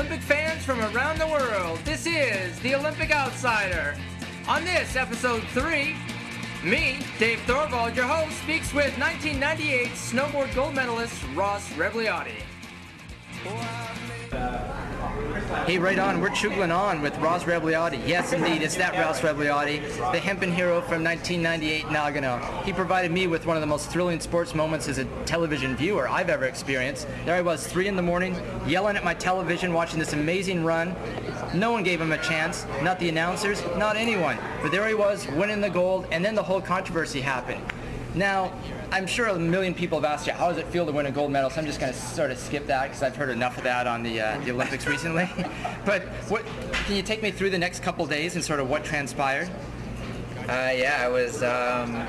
Olympic fans from around the world. This is the Olympic Outsider. On this, episode 3, me, Dave Thorvald, your host, speaks with 1998 snowboard gold medalist Ross Rebagliati. Hey, right on. We're chugging on with Ross Rebagliati. Yes, indeed, it's that Ross Rebagliati, the hempen hero from 1998 Nagano. He provided me with one of the most thrilling sports moments as a television viewer I've ever experienced. There I was, 3 in the morning, yelling at my television, watching this amazing run. No one gave him a chance, not the announcers, not anyone. But there he was, winning the gold, and then the whole controversy happened. Now, I'm sure a million people have asked you, how does it feel to win a gold medal? So I'm just going to sort of skip that because I've heard enough of that on the, uh, the Olympics recently. but what, can you take me through the next couple days and sort of what transpired? Uh, yeah, I was, um,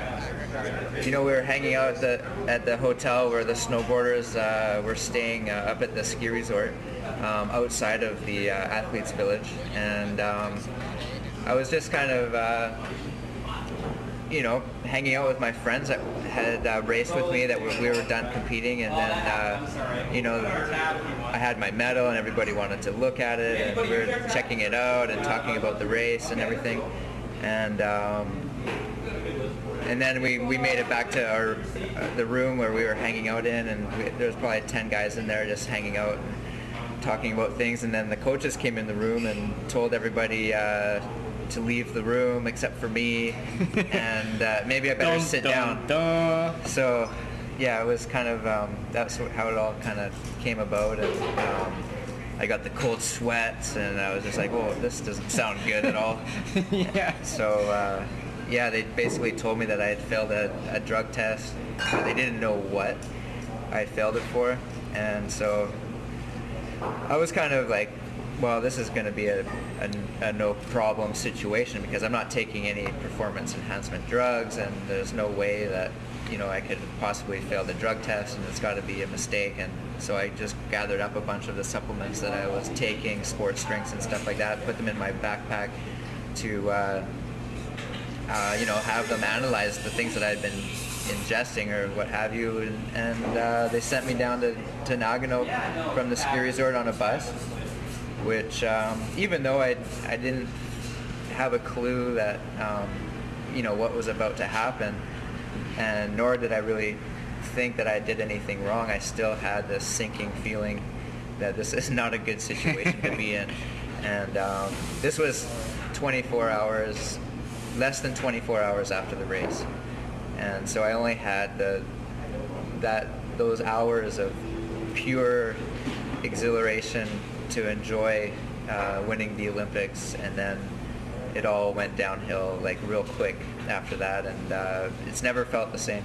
you know, we were hanging out at the, at the hotel where the snowboarders uh, were staying uh, up at the ski resort um, outside of the uh, athletes village. And um, I was just kind of uh, you know, hanging out with my friends that had uh, raced with me that we, we were done competing, and then, uh, you know, I had my medal, and everybody wanted to look at it, and we were checking it out and talking about the race and everything, and um, and then we, we made it back to our uh, the room where we were hanging out in, and we, there was probably ten guys in there just hanging out. And, talking about things and then the coaches came in the room and told everybody uh, to leave the room except for me, and uh, maybe I better dun, sit dun, down. Dun. So, yeah, it was kind of um, that's how it all kind of came about, and um, I got the cold sweats, and I was just like, "Oh, this doesn't sound good at all." yeah. So. Uh, yeah, they basically told me that I had failed a, a drug test. but They didn't know what I failed it for, and so I was kind of like well, this is going to be a, a, a, no problem situation because I'm not taking any performance enhancement drugs, and there's no way that you know I could possibly fail the drug test, and it's got to be a mistake. And so I just gathered up a bunch of the supplements that I was taking, sports drinks and stuff like that, put them in my backpack to uh, uh, you know have them analyze the things that I'd been ingesting or what have you, and, and uh, they sent me down to, to Nagano from the ski resort on a bus which um, even though I, I didn't have a clue that um, you know what was about to happen and nor did I really think that I did anything wrong I still had this sinking feeling that this is not a good situation to be in. And um, this was 24 hours less than 24 hours after the race. And so I only had the that those hours of pure exhilaration to enjoy uh, winning the Olympics, and then it all went downhill like real quick after that, and uh, it's never felt the same.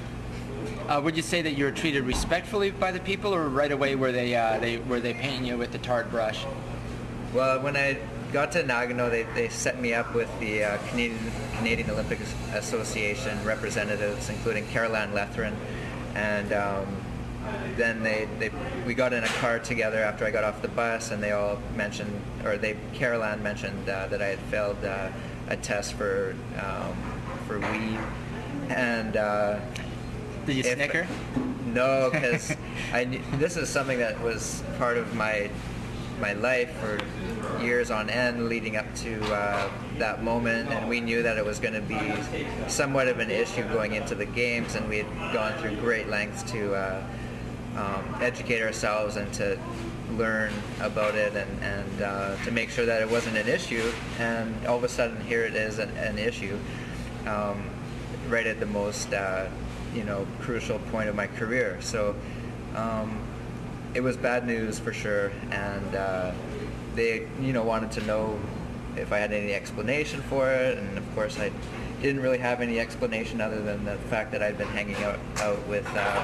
Uh, would you say that you were treated respectfully by the people, or right away were they uh, they were they painting you with the tarred brush? Well, when I got to Nagano, they, they set me up with the uh, Canadian Canadian Olympic Association representatives, including Carol Anne Letheren, and um, then they, they we got in a car together after I got off the bus, and they all mentioned, or they Carol Anne mentioned uh, that I had failed uh, a test for um, for weed, and uh, did you if, snicker? No, because I this is something that was part of my my life for years on end leading up to uh, that moment and we knew that it was going to be somewhat of an issue going into the games and we had gone through great lengths to uh, um, educate ourselves and to learn about it and, and uh, to make sure that it wasn't an issue. And all of a sudden, here it is an, an issue, um, right at the most, uh, you know, crucial point of my career. So um, it was bad news for sure, and uh, they, you know, wanted to know if I had any explanation for it, and of course I didn't really have any explanation other than the fact that I'd been hanging out, out with uh,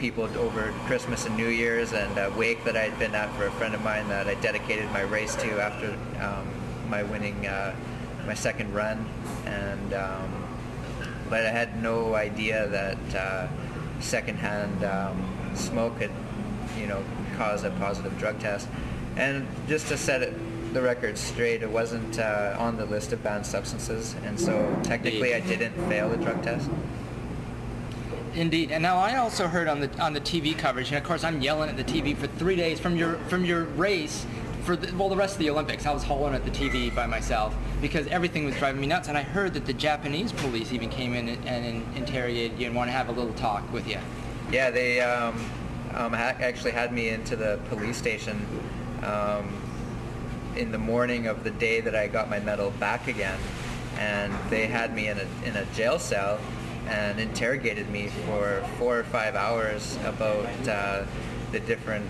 people over Christmas and New Year's and a wake that I'd been at for a friend of mine that I dedicated my race to after um, my winning uh, my second run. And um, but I had no idea that uh, secondhand um, smoke could, you know, cause a positive drug test. And just to set it the record straight, it wasn't uh, on the list of banned substances, and so technically I didn't fail the drug test. Indeed, and now I also heard on the on the TV coverage, and of course I'm yelling at the TV for three days from your from your race for the, well the rest of the Olympics. I was hauling at the TV by myself because everything was driving me nuts. And I heard that the Japanese police even came in and, and interrogated you and want to have a little talk with you. Yeah, they um, um, actually had me into the police station um, in the morning of the day that I got my medal back again, and they had me in a in a jail cell and interrogated me for four or five hours about uh, the different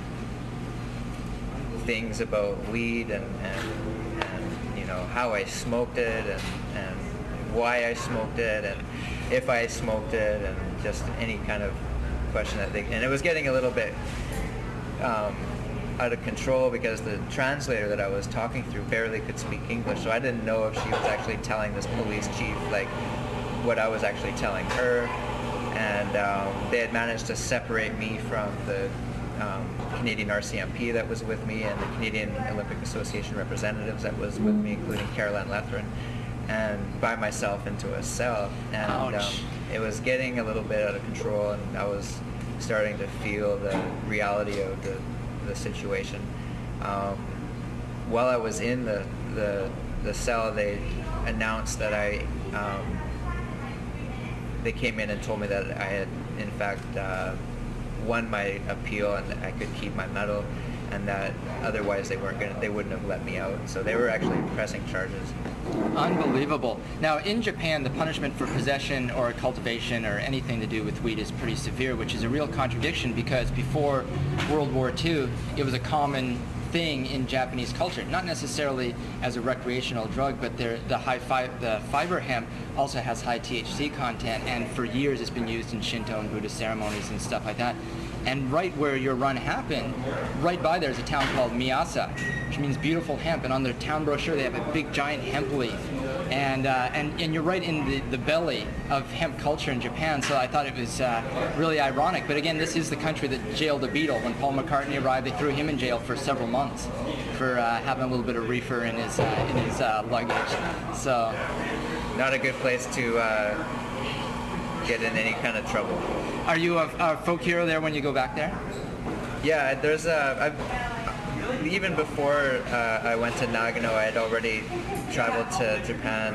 things about weed and, and, and you know how I smoked it and, and why I smoked it and if I smoked it and just any kind of question that they and it was getting a little bit um, out of control because the translator that I was talking through barely could speak English so I didn't know if she was actually telling this police chief like what I was actually telling her and um, they had managed to separate me from the um, Canadian RCMP that was with me and the Canadian Olympic Association representatives that was with me, including Caroline Letheren, and by myself into a cell. And um, it was getting a little bit out of control, and I was starting to feel the reality of the, the situation. Um, while I was in the, the, the cell, they announced that I um, they came in and told me that I had, in fact, uh, won my appeal and I could keep my medal, and that otherwise they weren't gonna, they wouldn't have let me out. So they were actually pressing charges. Unbelievable. Now, in Japan, the punishment for possession or cultivation or anything to do with weed is pretty severe, which is a real contradiction because before World War II, it was a common thing in Japanese culture, not necessarily as a recreational drug, but the high fi- the fiber hemp also has high THC content, and for years it's been used in Shinto and Buddhist ceremonies and stuff like that. And right where your run happened, right by there is a town called Miasa, which means beautiful hemp. And on their town brochure, they have a big giant hemp leaf. And, uh, and, and you're right in the, the belly of hemp culture in Japan, so I thought it was uh, really ironic. But again, this is the country that jailed a Beatle. When Paul McCartney arrived, they threw him in jail for several months for uh, having a little bit of reefer in his, uh, in his uh, luggage. So, Not a good place to uh, get in any kind of trouble. Are you a, a, folk hero there when you go back there? Yeah, there's a. I've, even before uh, I went to Nagano, I had already traveled to Japan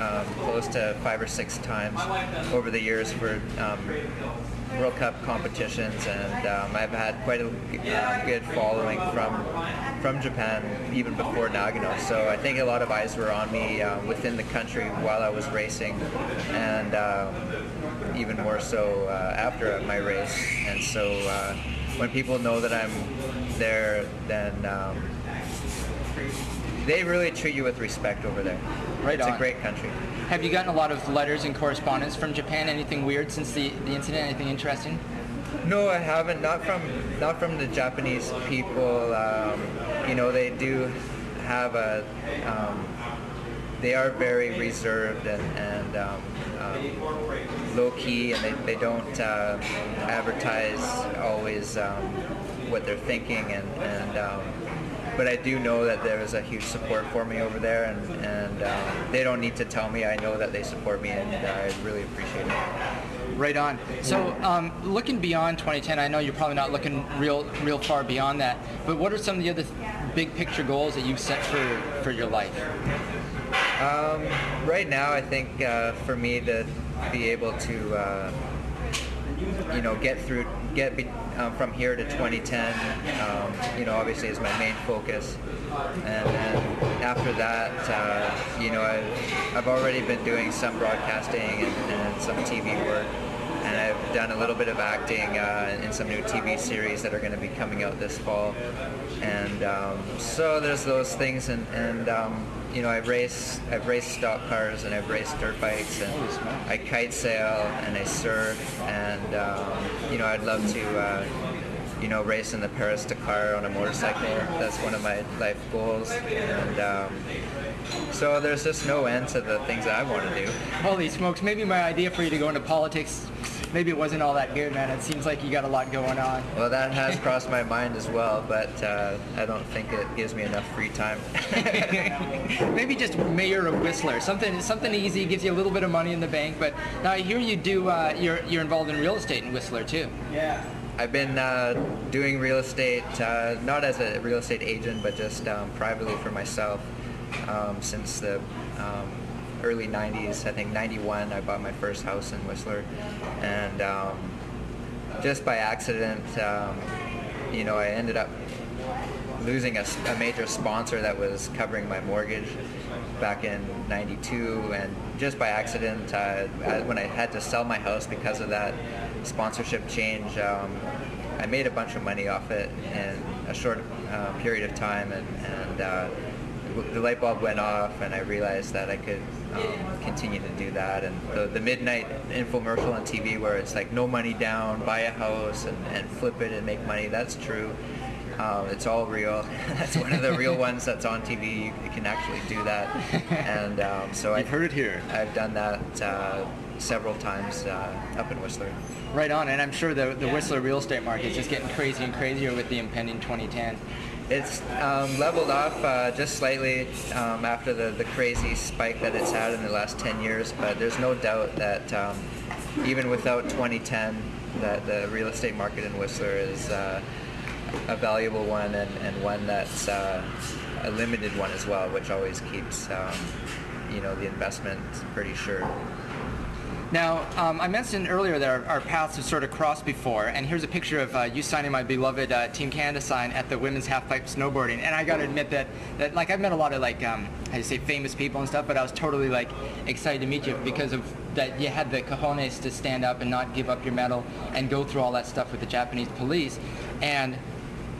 um, close to five or six times over the years for um, World Cup competitions, and um, I've had quite a uh, good following from from Japan even before Nagano. So I think a lot of eyes were on me uh, within the country while I was racing, and uh, even more so uh, after my race. And so uh, when people know that I'm there, then um, they really treat you with respect over there. Right it's on. a great country. Have you gotten a lot of letters and correspondence from Japan? Anything weird since the, the incident? Anything interesting? No, I haven't. Not from not from the Japanese people. Um, you know, they do have a. Um, they are very reserved and, and um, um, low key, and they, they don't uh, advertise always um, what they're thinking. And, and um, but I do know that there is a huge support for me over there, and, and um, they don't need to tell me. I know that they support me, and I really appreciate it. Right on. So, um, looking beyond 2010, I know you're probably not looking real, real far beyond that. But what are some of the other big picture goals that you've set for, for your life? Um, right now, I think uh, for me to be able to, uh, you know, get through, get be, um, from here to 2010, um, you know, obviously is my main focus. And then after that, uh, you know, I've, I've already been doing some broadcasting and, and some TV work. And I've done a little bit of acting uh, in some new TV series that are going to be coming out this fall. And um, so there's those things, and, and um, you know, I've raced, I've raced stock cars and I've raced dirt bikes and I kite sail and I surf and um, you know, I'd love to, uh, you know, race in the Paris Dakar on a motorcycle. That's one of my life goals. And um, so there's just no end to the things I want to do. Holy smokes! Maybe my idea for you to go into politics, maybe it wasn't all that good, man. It seems like you got a lot going on. Well, that has crossed my mind as well, but uh, I don't think it gives me enough free time. maybe just mayor of Whistler, something something easy, gives you a little bit of money in the bank. But now I hear you do. Uh, you're you're involved in real estate in Whistler too. Yeah. I've been uh, doing real estate, uh, not as a real estate agent, but just um, privately for myself um, since the um, early 90s. I think 91, I bought my first house in Whistler. And um, just by accident, um, you know, I ended up losing a, a major sponsor that was covering my mortgage back in 92 and just by accident uh, when I had to sell my house because of that sponsorship change um, I made a bunch of money off it in a short uh, period of time and, and uh, the light bulb went off and I realized that I could um, continue to do that and the, the, midnight infomercial on TV where it's like no money down buy a house and, and flip it and make money that's true um, it's all real. that's one of the real ones that's on TV. You, can actually do that, and um, so I've heard it here. I've done that uh, several times uh, up in Whistler. Right on, and I'm sure the the Whistler real estate market is just getting crazier and crazier with the impending 2010. It's um, leveled off uh, just slightly um, after the, the crazy spike that it's had in the last 10 years, but there's no doubt that um, even without 2010, that the real estate market in Whistler is uh, a valuable one and, and one that's uh, a limited one as well, which always keeps um, you know the investment pretty sure. Now, um, I mentioned earlier that our, our, paths have sort of crossed before, and here's a picture of uh, you signing my beloved uh, Team Canada sign at the women's halfpipe snowboarding. And I got to admit that, that, like, I've met a lot of, like, um, how you say, famous people and stuff, but I was totally, like, excited to meet you because of that you had the cojones to stand up and not give up your medal and go through all that stuff with the Japanese police. And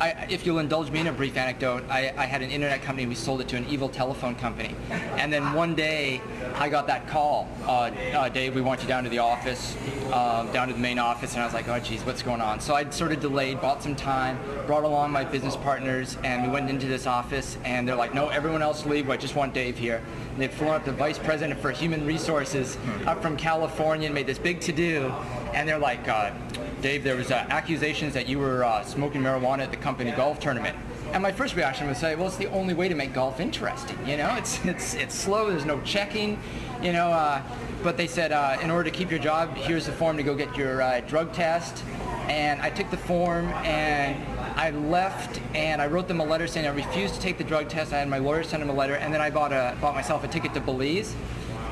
I, if you'll indulge me in a brief anecdote, I, I, had an internet company. And we sold it to an evil telephone company, and then one day I got that call. Uh, uh, Dave, we want you down to the office, um, down to the main office, and I was like, oh geez, what's going on? So I sort of delayed, bought some time, brought along my business partners, and we went into this office. And they're like, no, everyone else leave. I just want Dave here. And they've flown up the vice president for human resources up from California and made this big to do. And they're like. Uh, Dave, there was uh, accusations that you were uh, smoking marijuana at the company golf tournament. And my first reaction was say, well, it's the only way to make golf interesting. You know, it's it's it's slow. There's no checking. You know, uh, but they said uh, in order to keep your job, here's the form to go get your uh, drug test. And I took the form and I left and I wrote them a letter saying I refused to take the drug test. I had my lawyer send them a letter, and then I bought a bought myself a ticket to Belize.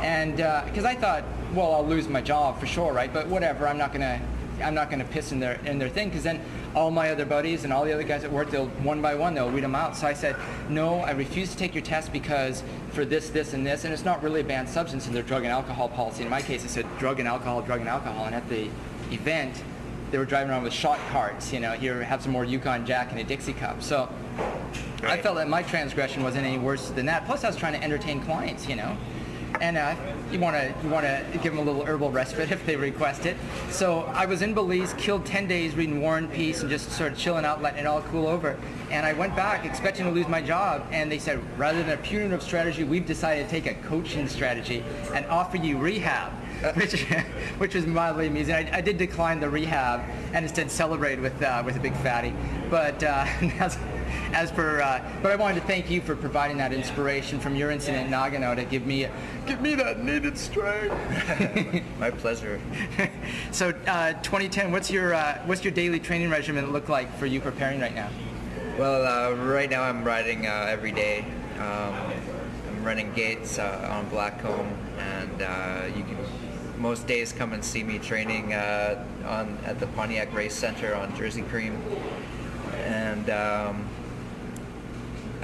And because uh, I thought, well, I'll lose my job for sure, right? But whatever, I'm not gonna I'm not going to piss in their in their thing because then all my other buddies and all the other guys at work, they'll one by one they'll read them out. So I said, no, I refuse to take your test because for this, this, and this, and it's not really a banned substance in their drug and alcohol policy. In my case, it said drug and alcohol, drug and alcohol, and at the event, they were driving around with shot carts, You know, here have some more Yukon Jack and a Dixie cup. So. Right. I felt that my transgression wasn't any worse than that. Plus, I was trying to entertain clients, you know and uh, you want to you want to give them a little herbal respite if they request it. So I was in Belize, killed 10 days reading War and Peace and just sort of chilling out, letting it all cool over. And I went back expecting to lose my job, and they said rather than a punitive strategy, we've decided to take a coaching strategy and offer you rehab. which, which was mildly amusing. I, I, did decline the rehab and instead celebrated with uh, with a big fatty. But uh, as for, uh, but I wanted to thank you for providing that inspiration from your incident in Nagano to give me, give me that needed strength. My pleasure. so, uh, 2010. What's your uh, what's your daily training regimen look like for you preparing right now? Well, uh, right now I'm riding uh, every day. Um, I'm running gates uh, on Blackcomb, and you can most days come and see me training on at the Pontiac Race Center on Jersey Cream and um,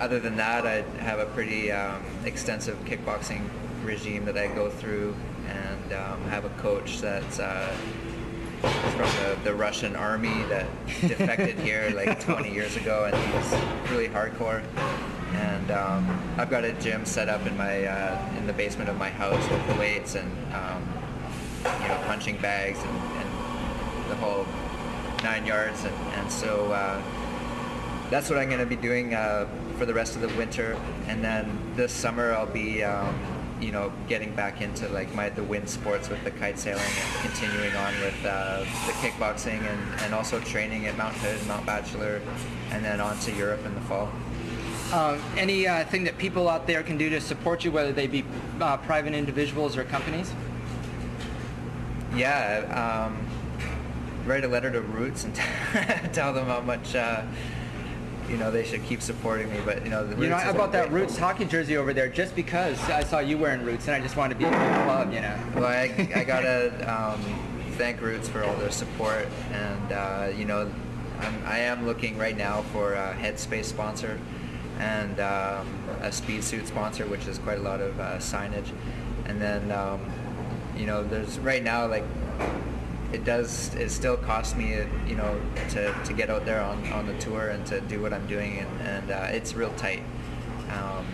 other than that, I have a pretty um, extensive kickboxing regime that I go through, and um, have a coach that's uh, from the, the, Russian army that defected here like 20 years ago, and he's really hardcore. And um, I've got a gym set up in my uh, in the basement of my house with weights and um, you know punching bags and, and, the whole nine yards, and, and so. Uh, that's what I'm going to be doing uh, for the rest of the winter, and then this summer I'll be, um, you know, getting back into like my the wind sports with the kite sailing and continuing on with uh, the kickboxing and, and also training at Mount Hood, and Mount Bachelor, and then on to Europe in the fall. Um, any uh, thing that people out there can do to support you, whether they be uh, private individuals or companies? Yeah. Um, write a letter to Roots and tell them how much uh, you know they should keep supporting me. But you know, the You know, I bought that Roots hockey jersey over there just because I saw you wearing Roots, and I just wanted to be a part the club. You know. Well, I, I gotta um, thank Roots for all their support, and uh, you know, I'm, I am looking right now for a Headspace sponsor and um, a Speed Suit sponsor, which is quite a lot of uh, signage, and then um, you know, there's right now like it does it still costs me you know to, to get out there on, on the tour and to do what I'm doing and, and uh, it's real tight. Um,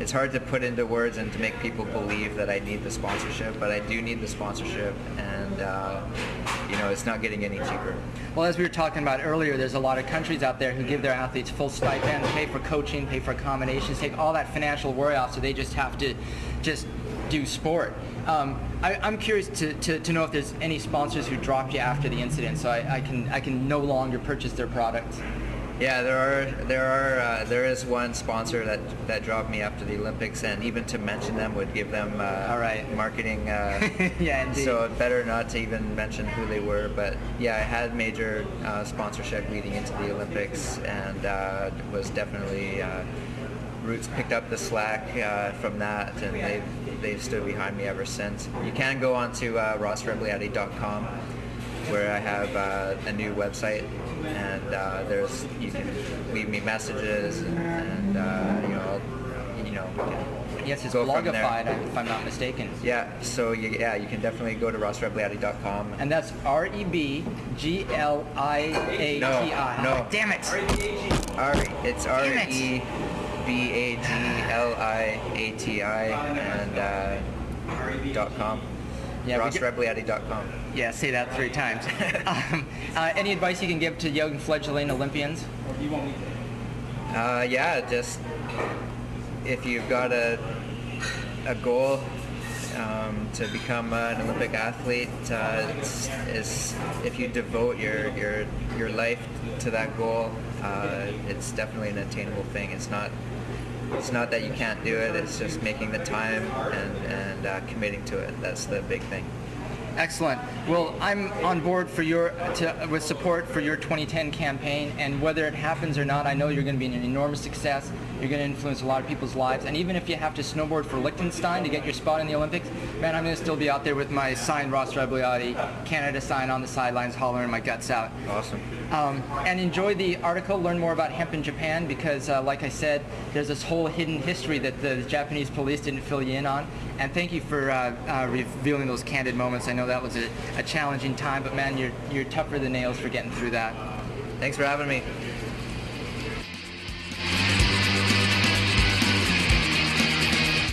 it's hard to put into words and to make people believe that I need the sponsorship, but I do need the sponsorship, and uh, you know it's not getting any cheaper. Well, as we were talking about earlier, there's a lot of countries out there who give their athletes full stipend, pay for coaching, pay for accommodations, take all that financial worry off, so they just have to just do sport. Um, I, I'm curious to, to, to know if there's any sponsors who dropped you after the incident, so I, I can I can no longer purchase their product. Yeah, there are there are uh, there is one sponsor that that dropped me after the Olympics, and even to mention them would give them uh, All right. marketing. Uh, Yeah, indeed. So better not to even mention who they were. But yeah, I had major uh, sponsorship leading into the Olympics, and uh, was definitely. Roots picked up the slack uh, from that, and they've, they've stood behind me ever since. You can go on to uh, rossrebagliati.com, where I have uh, a new website, and uh, there's you can leave me messages, and, and uh, you know, I'll- you know, Yes, it's blogified, if I'm not mistaken. Yeah, so you, yeah, you can definitely go to rossrebagliati.com. And that's R E B G L I A T I. No, no. Damn it! R, it's R Damn it. E B A G L I A T I and uh, dot com. Yeah, rossrebagliati.com. Yeah, say that three times. um, uh, any advice you can give to young fledgling Olympians? Uh, yeah, just if you've got a a goal um, to become an Olympic athlete, uh, it's, is if you devote your your your life to that goal, uh, it's definitely an attainable thing. It's not it's not that you can't do it. It's just making the time and and uh, committing to it. That's the big thing. Excellent. Well, I'm on board for your to, with support for your 2010 campaign, and whether it happens or not, I know you're going to be an enormous success. You're going to influence a lot of people's lives, and even if you have to snowboard for Liechtenstein to get your spot in the Olympics, man, I'm going to still be out there with my signed Ross Rebagliati Canada sign on the sidelines, hollering my guts out. Awesome. Um, and enjoy the article, learn more about hemp in Japan because, uh, like I said, there's this whole hidden history that the Japanese police didn't fill you in on. And thank you for uh, uh, revealing those candid moments. I know that was a, a challenging time, but man, you're, you're tougher than nails for getting through that. Thanks for having me.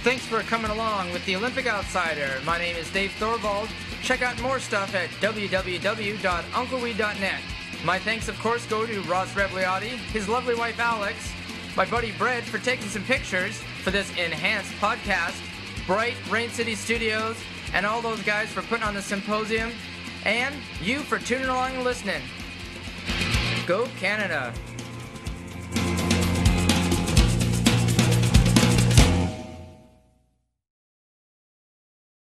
Thanks for coming along with the Olympic Outsider. My name is Dave Thorvald. Check out more stuff at www.uncleweed.net. My thanks, of course, go to Ross Rebagliati, his lovely wife Alex, my buddy Brett for taking some pictures for this enhanced podcast, Bright Rain City Studios, and all those guys for putting on the symposium, and you for tuning along and listening. Go Canada!